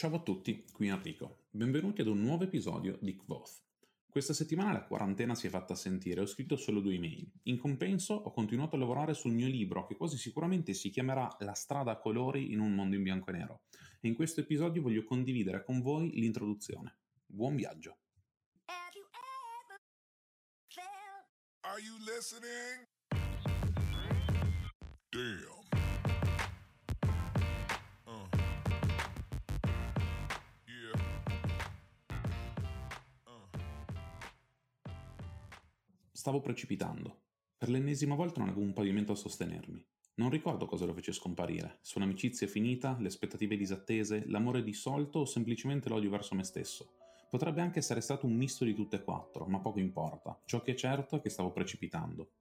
Ciao a tutti, qui Enrico. Benvenuti ad un nuovo episodio di Kvoth. Questa settimana la quarantena si è fatta sentire, ho scritto solo due email. In compenso ho continuato a lavorare sul mio libro che quasi sicuramente si chiamerà La strada a colori in un mondo in bianco e nero. E in questo episodio voglio condividere con voi l'introduzione. Buon viaggio! Are you listening? Damn. Stavo precipitando. Per l'ennesima volta non avevo un pavimento a sostenermi. Non ricordo cosa lo fece scomparire, se un'amicizia finita, le aspettative disattese, l'amore dissolto o semplicemente l'odio verso me stesso. Potrebbe anche essere stato un misto di tutte e quattro, ma poco importa. Ciò che è certo è che stavo precipitando.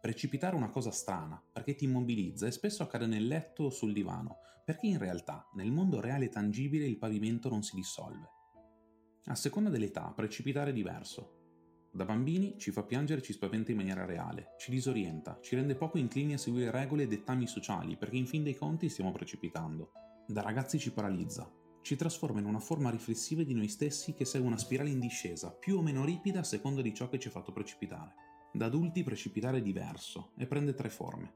Precipitare è una cosa strana, perché ti immobilizza e spesso accade nel letto o sul divano, perché in realtà nel mondo reale e tangibile il pavimento non si dissolve. A seconda dell'età, precipitare è diverso. Da bambini ci fa piangere e ci spaventa in maniera reale, ci disorienta, ci rende poco inclini a seguire regole e dettami sociali perché in fin dei conti stiamo precipitando. Da ragazzi ci paralizza, ci trasforma in una forma riflessiva di noi stessi che segue una spirale in discesa, più o meno ripida a seconda di ciò che ci ha fatto precipitare. Da adulti precipitare è diverso e prende tre forme.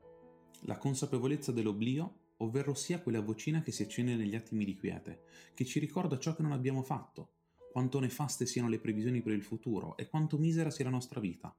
La consapevolezza dell'oblio, ovvero sia quella vocina che si accende negli attimi di quiete, che ci ricorda ciò che non abbiamo fatto, quanto nefaste siano le previsioni per il futuro e quanto misera sia la nostra vita.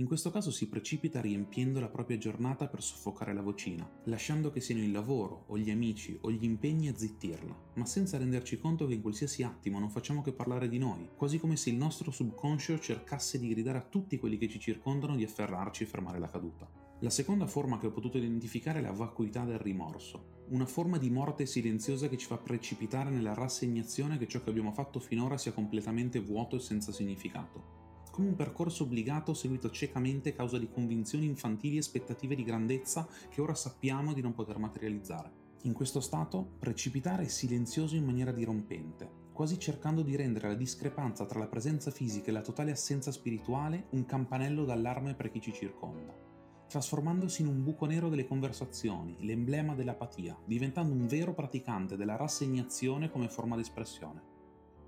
In questo caso si precipita riempiendo la propria giornata per soffocare la vocina, lasciando che siano il lavoro o gli amici o gli impegni a zittirla, ma senza renderci conto che in qualsiasi attimo non facciamo che parlare di noi, quasi come se il nostro subconscio cercasse di gridare a tutti quelli che ci circondano di afferrarci e fermare la caduta. La seconda forma che ho potuto identificare è la vacuità del rimorso, una forma di morte silenziosa che ci fa precipitare nella rassegnazione che ciò che abbiamo fatto finora sia completamente vuoto e senza significato. Come un percorso obbligato seguito ciecamente a causa di convinzioni infantili e aspettative di grandezza che ora sappiamo di non poter materializzare. In questo stato, precipitare è silenzioso in maniera dirompente, quasi cercando di rendere la discrepanza tra la presenza fisica e la totale assenza spirituale un campanello d'allarme per chi ci circonda trasformandosi in un buco nero delle conversazioni, l'emblema dell'apatia, diventando un vero praticante della rassegnazione come forma d'espressione.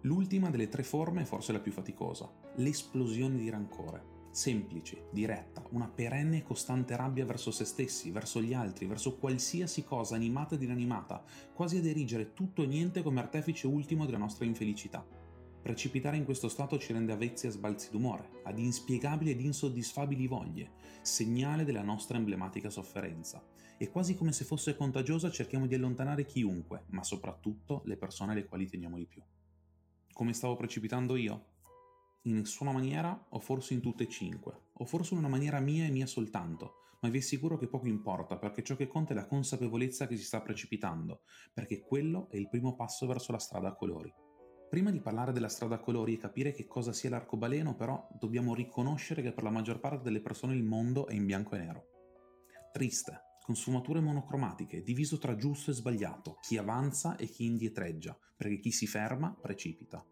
L'ultima delle tre forme è forse la più faticosa, l'esplosione di rancore. Semplice, diretta, una perenne e costante rabbia verso se stessi, verso gli altri, verso qualsiasi cosa animata ed inanimata, quasi ad erigere tutto e niente come artefice ultimo della nostra infelicità. Precipitare in questo stato ci rende avvezzi a sbalzi d'umore, ad inspiegabili ed insoddisfabili voglie, segnale della nostra emblematica sofferenza. E quasi come se fosse contagiosa cerchiamo di allontanare chiunque, ma soprattutto le persone alle quali teniamo di più. Come stavo precipitando io? In nessuna maniera, o forse in tutte e cinque, o forse in una maniera mia e mia soltanto, ma vi assicuro che poco importa perché ciò che conta è la consapevolezza che si sta precipitando, perché quello è il primo passo verso la strada a colori. Prima di parlare della strada a colori e capire che cosa sia l'arcobaleno, però, dobbiamo riconoscere che per la maggior parte delle persone il mondo è in bianco e nero. Triste, con sfumature monocromatiche, diviso tra giusto e sbagliato, chi avanza e chi indietreggia, perché chi si ferma precipita.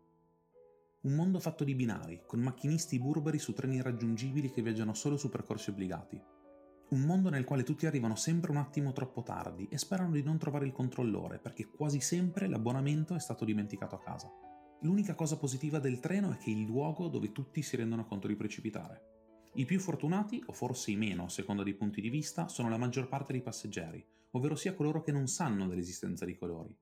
Un mondo fatto di binari, con macchinisti burberi su treni irraggiungibili che viaggiano solo su percorsi obbligati. Un mondo nel quale tutti arrivano sempre un attimo troppo tardi e sperano di non trovare il controllore perché quasi sempre l'abbonamento è stato dimenticato a casa. L'unica cosa positiva del treno è che è il luogo dove tutti si rendono conto di precipitare. I più fortunati, o forse i meno a seconda dei punti di vista, sono la maggior parte dei passeggeri, ovvero sia coloro che non sanno dell'esistenza di colori.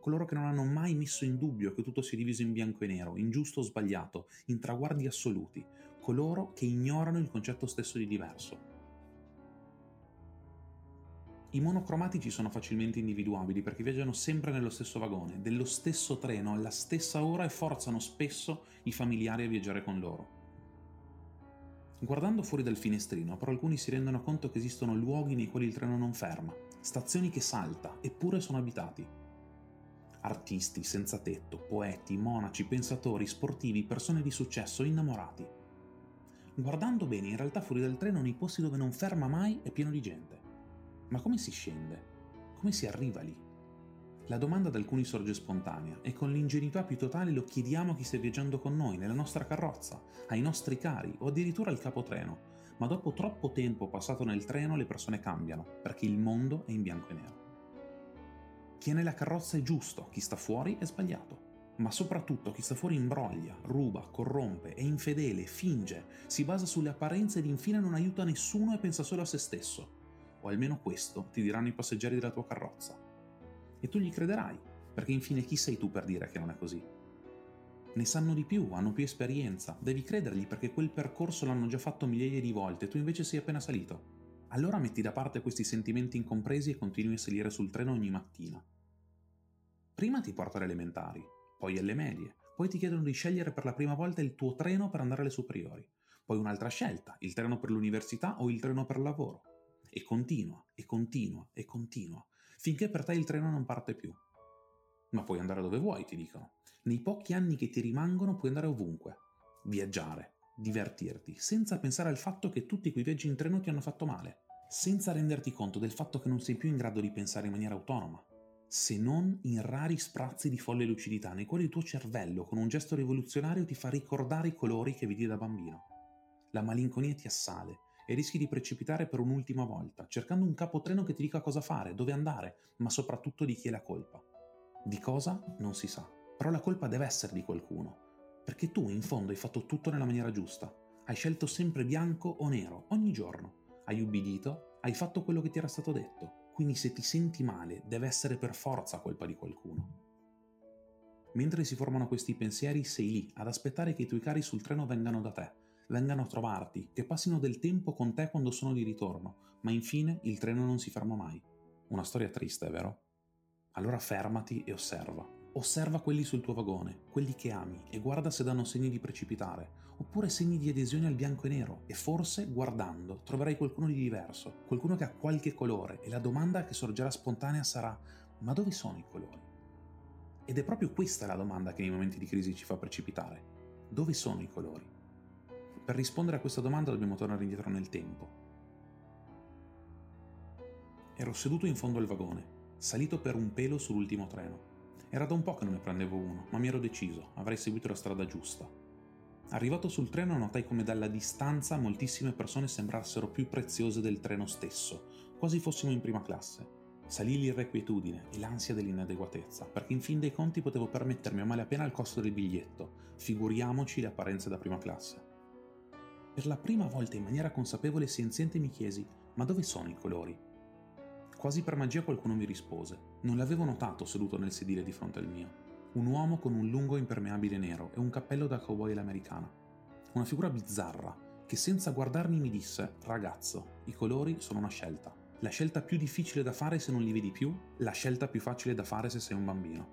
Coloro che non hanno mai messo in dubbio che tutto sia diviso in bianco e nero, in giusto o sbagliato, in traguardi assoluti. Coloro che ignorano il concetto stesso di diverso. I monocromatici sono facilmente individuabili perché viaggiano sempre nello stesso vagone, dello stesso treno, alla stessa ora e forzano spesso i familiari a viaggiare con loro. Guardando fuori dal finestrino, però alcuni si rendono conto che esistono luoghi nei quali il treno non ferma, stazioni che salta, eppure sono abitati. Artisti, senza tetto, poeti, monaci, pensatori, sportivi, persone di successo, innamorati. Guardando bene, in realtà fuori dal treno, nei posti dove non ferma mai, è pieno di gente. Ma come si scende? Come si arriva lì? La domanda ad alcuni sorge spontanea e con l'ingenuità più totale lo chiediamo a chi sta viaggiando con noi, nella nostra carrozza, ai nostri cari o addirittura al capotreno. Ma dopo troppo tempo passato nel treno le persone cambiano, perché il mondo è in bianco e nero. Chi è nella carrozza è giusto, chi sta fuori è sbagliato. Ma soprattutto chi sta fuori imbroglia, ruba, corrompe, è infedele, finge, si basa sulle apparenze ed infine non aiuta nessuno e pensa solo a se stesso. O almeno questo ti diranno i passeggeri della tua carrozza. E tu gli crederai, perché infine chi sei tu per dire che non è così? Ne sanno di più, hanno più esperienza, devi credergli perché quel percorso l'hanno già fatto migliaia di volte e tu invece sei appena salito. Allora metti da parte questi sentimenti incompresi e continui a salire sul treno ogni mattina. Prima ti porta alle elementari, poi alle medie, poi ti chiedono di scegliere per la prima volta il tuo treno per andare alle superiori, poi un'altra scelta, il treno per l'università o il treno per lavoro. E continua, e continua, e continua, finché per te il treno non parte più. Ma puoi andare dove vuoi, ti dicono. Nei pochi anni che ti rimangono puoi andare ovunque. Viaggiare, divertirti, senza pensare al fatto che tutti quei viaggi in treno ti hanno fatto male, senza renderti conto del fatto che non sei più in grado di pensare in maniera autonoma, se non in rari sprazzi di folle lucidità nei quali il tuo cervello con un gesto rivoluzionario ti fa ricordare i colori che vedi da bambino. La malinconia ti assale e rischi di precipitare per un'ultima volta, cercando un capotreno che ti dica cosa fare, dove andare, ma soprattutto di chi è la colpa. Di cosa? Non si sa, però la colpa deve essere di qualcuno, perché tu in fondo hai fatto tutto nella maniera giusta, hai scelto sempre bianco o nero, ogni giorno, hai ubbidito, hai fatto quello che ti era stato detto, quindi se ti senti male deve essere per forza colpa di qualcuno. Mentre si formano questi pensieri sei lì ad aspettare che i tuoi cari sul treno vengano da te, vengano a trovarti, che passino del tempo con te quando sono di ritorno, ma infine il treno non si ferma mai. Una storia triste, vero? Allora fermati e osserva. Osserva quelli sul tuo vagone, quelli che ami, e guarda se danno segni di precipitare, oppure segni di adesione al bianco e nero, e forse, guardando, troverai qualcuno di diverso, qualcuno che ha qualche colore, e la domanda che sorgerà spontanea sarà: ma dove sono i colori? Ed è proprio questa la domanda che nei momenti di crisi ci fa precipitare. Dove sono i colori? Per rispondere a questa domanda dobbiamo tornare indietro nel tempo. Ero seduto in fondo al vagone, salito per un pelo sull'ultimo treno. Era da un po' che non ne prendevo uno, ma mi ero deciso, avrei seguito la strada giusta. Arrivato sul treno notai come dalla distanza moltissime persone sembrassero più preziose del treno stesso, quasi fossimo in prima classe. Salì l'irrequietudine e l'ansia dell'inadeguatezza, perché in fin dei conti potevo permettermi a malapena il costo del biglietto, figuriamoci le apparenze da prima classe. Per la prima volta in maniera consapevole e senziente mi chiesi, ma dove sono i colori? Quasi per magia qualcuno mi rispose. Non l'avevo notato seduto nel sedile di fronte al mio. Un uomo con un lungo impermeabile nero e un cappello da cowboy all'americana. Una figura bizzarra che senza guardarmi mi disse: Ragazzo, i colori sono una scelta. La scelta più difficile da fare se non li vedi più, la scelta più facile da fare se sei un bambino.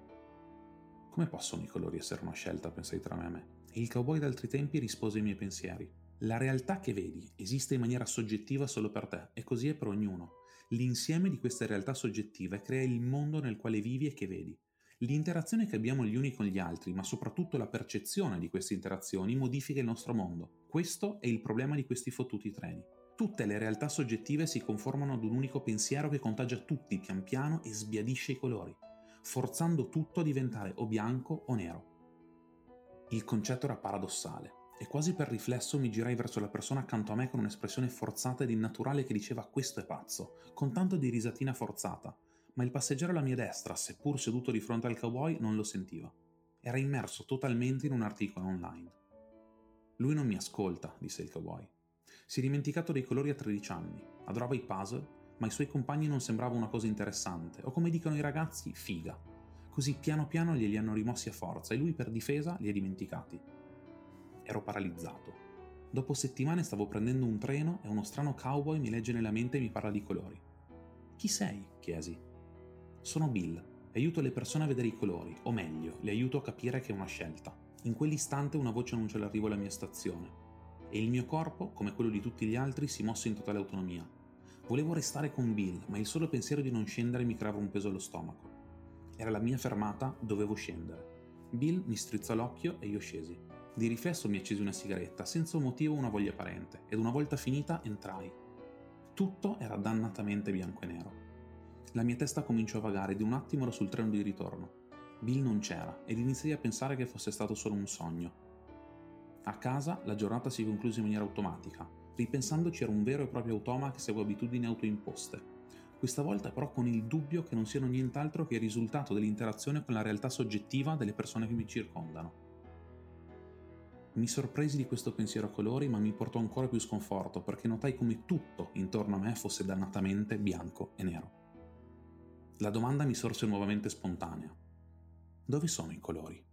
Come possono i colori essere una scelta? pensai tra me e me. E il cowboy d'altri tempi rispose ai miei pensieri. La realtà che vedi esiste in maniera soggettiva solo per te e così è per ognuno. L'insieme di queste realtà soggettive crea il mondo nel quale vivi e che vedi. L'interazione che abbiamo gli uni con gli altri, ma soprattutto la percezione di queste interazioni, modifica il nostro mondo. Questo è il problema di questi fottuti treni. Tutte le realtà soggettive si conformano ad un unico pensiero che contagia tutti pian piano e sbiadisce i colori, forzando tutto a diventare o bianco o nero. Il concetto era paradossale e quasi per riflesso mi girai verso la persona accanto a me con un'espressione forzata ed innaturale che diceva questo è pazzo, con tanto di risatina forzata, ma il passeggero alla mia destra, seppur seduto di fronte al cowboy, non lo sentiva. Era immerso totalmente in un articolo online. Lui non mi ascolta, disse il cowboy. Si è dimenticato dei colori a 13 anni, adorava i puzzle, ma i suoi compagni non sembrava una cosa interessante, o come dicono i ragazzi, figa. Così piano piano glieli hanno rimossi a forza e lui per difesa li ha dimenticati ero paralizzato. Dopo settimane stavo prendendo un treno e uno strano cowboy mi legge nella mente e mi parla di colori. Chi sei? chiesi. Sono Bill aiuto le persone a vedere i colori, o meglio, le aiuto a capire che è una scelta. In quell'istante una voce annuncia l'arrivo alla mia stazione e il mio corpo, come quello di tutti gli altri, si mosse in totale autonomia. Volevo restare con Bill, ma il solo pensiero di non scendere mi creava un peso allo stomaco. Era la mia fermata, dovevo scendere. Bill mi strizzò l'occhio e io scesi. Di riflesso mi accesi una sigaretta, senza un motivo o una voglia apparente, ed una volta finita entrai. Tutto era dannatamente bianco e nero. La mia testa cominciò a vagare di un attimo ero sul treno di ritorno. Bill non c'era ed iniziai a pensare che fosse stato solo un sogno. A casa la giornata si concluse in maniera automatica. Ripensandoci era un vero e proprio automa che segue abitudini autoimposte. questa volta però con il dubbio che non siano nient'altro che il risultato dell'interazione con la realtà soggettiva delle persone che mi circondano. Mi sorpresi di questo pensiero a colori, ma mi portò ancora più sconforto perché notai come tutto intorno a me fosse dannatamente bianco e nero. La domanda mi sorse nuovamente spontanea. Dove sono i colori?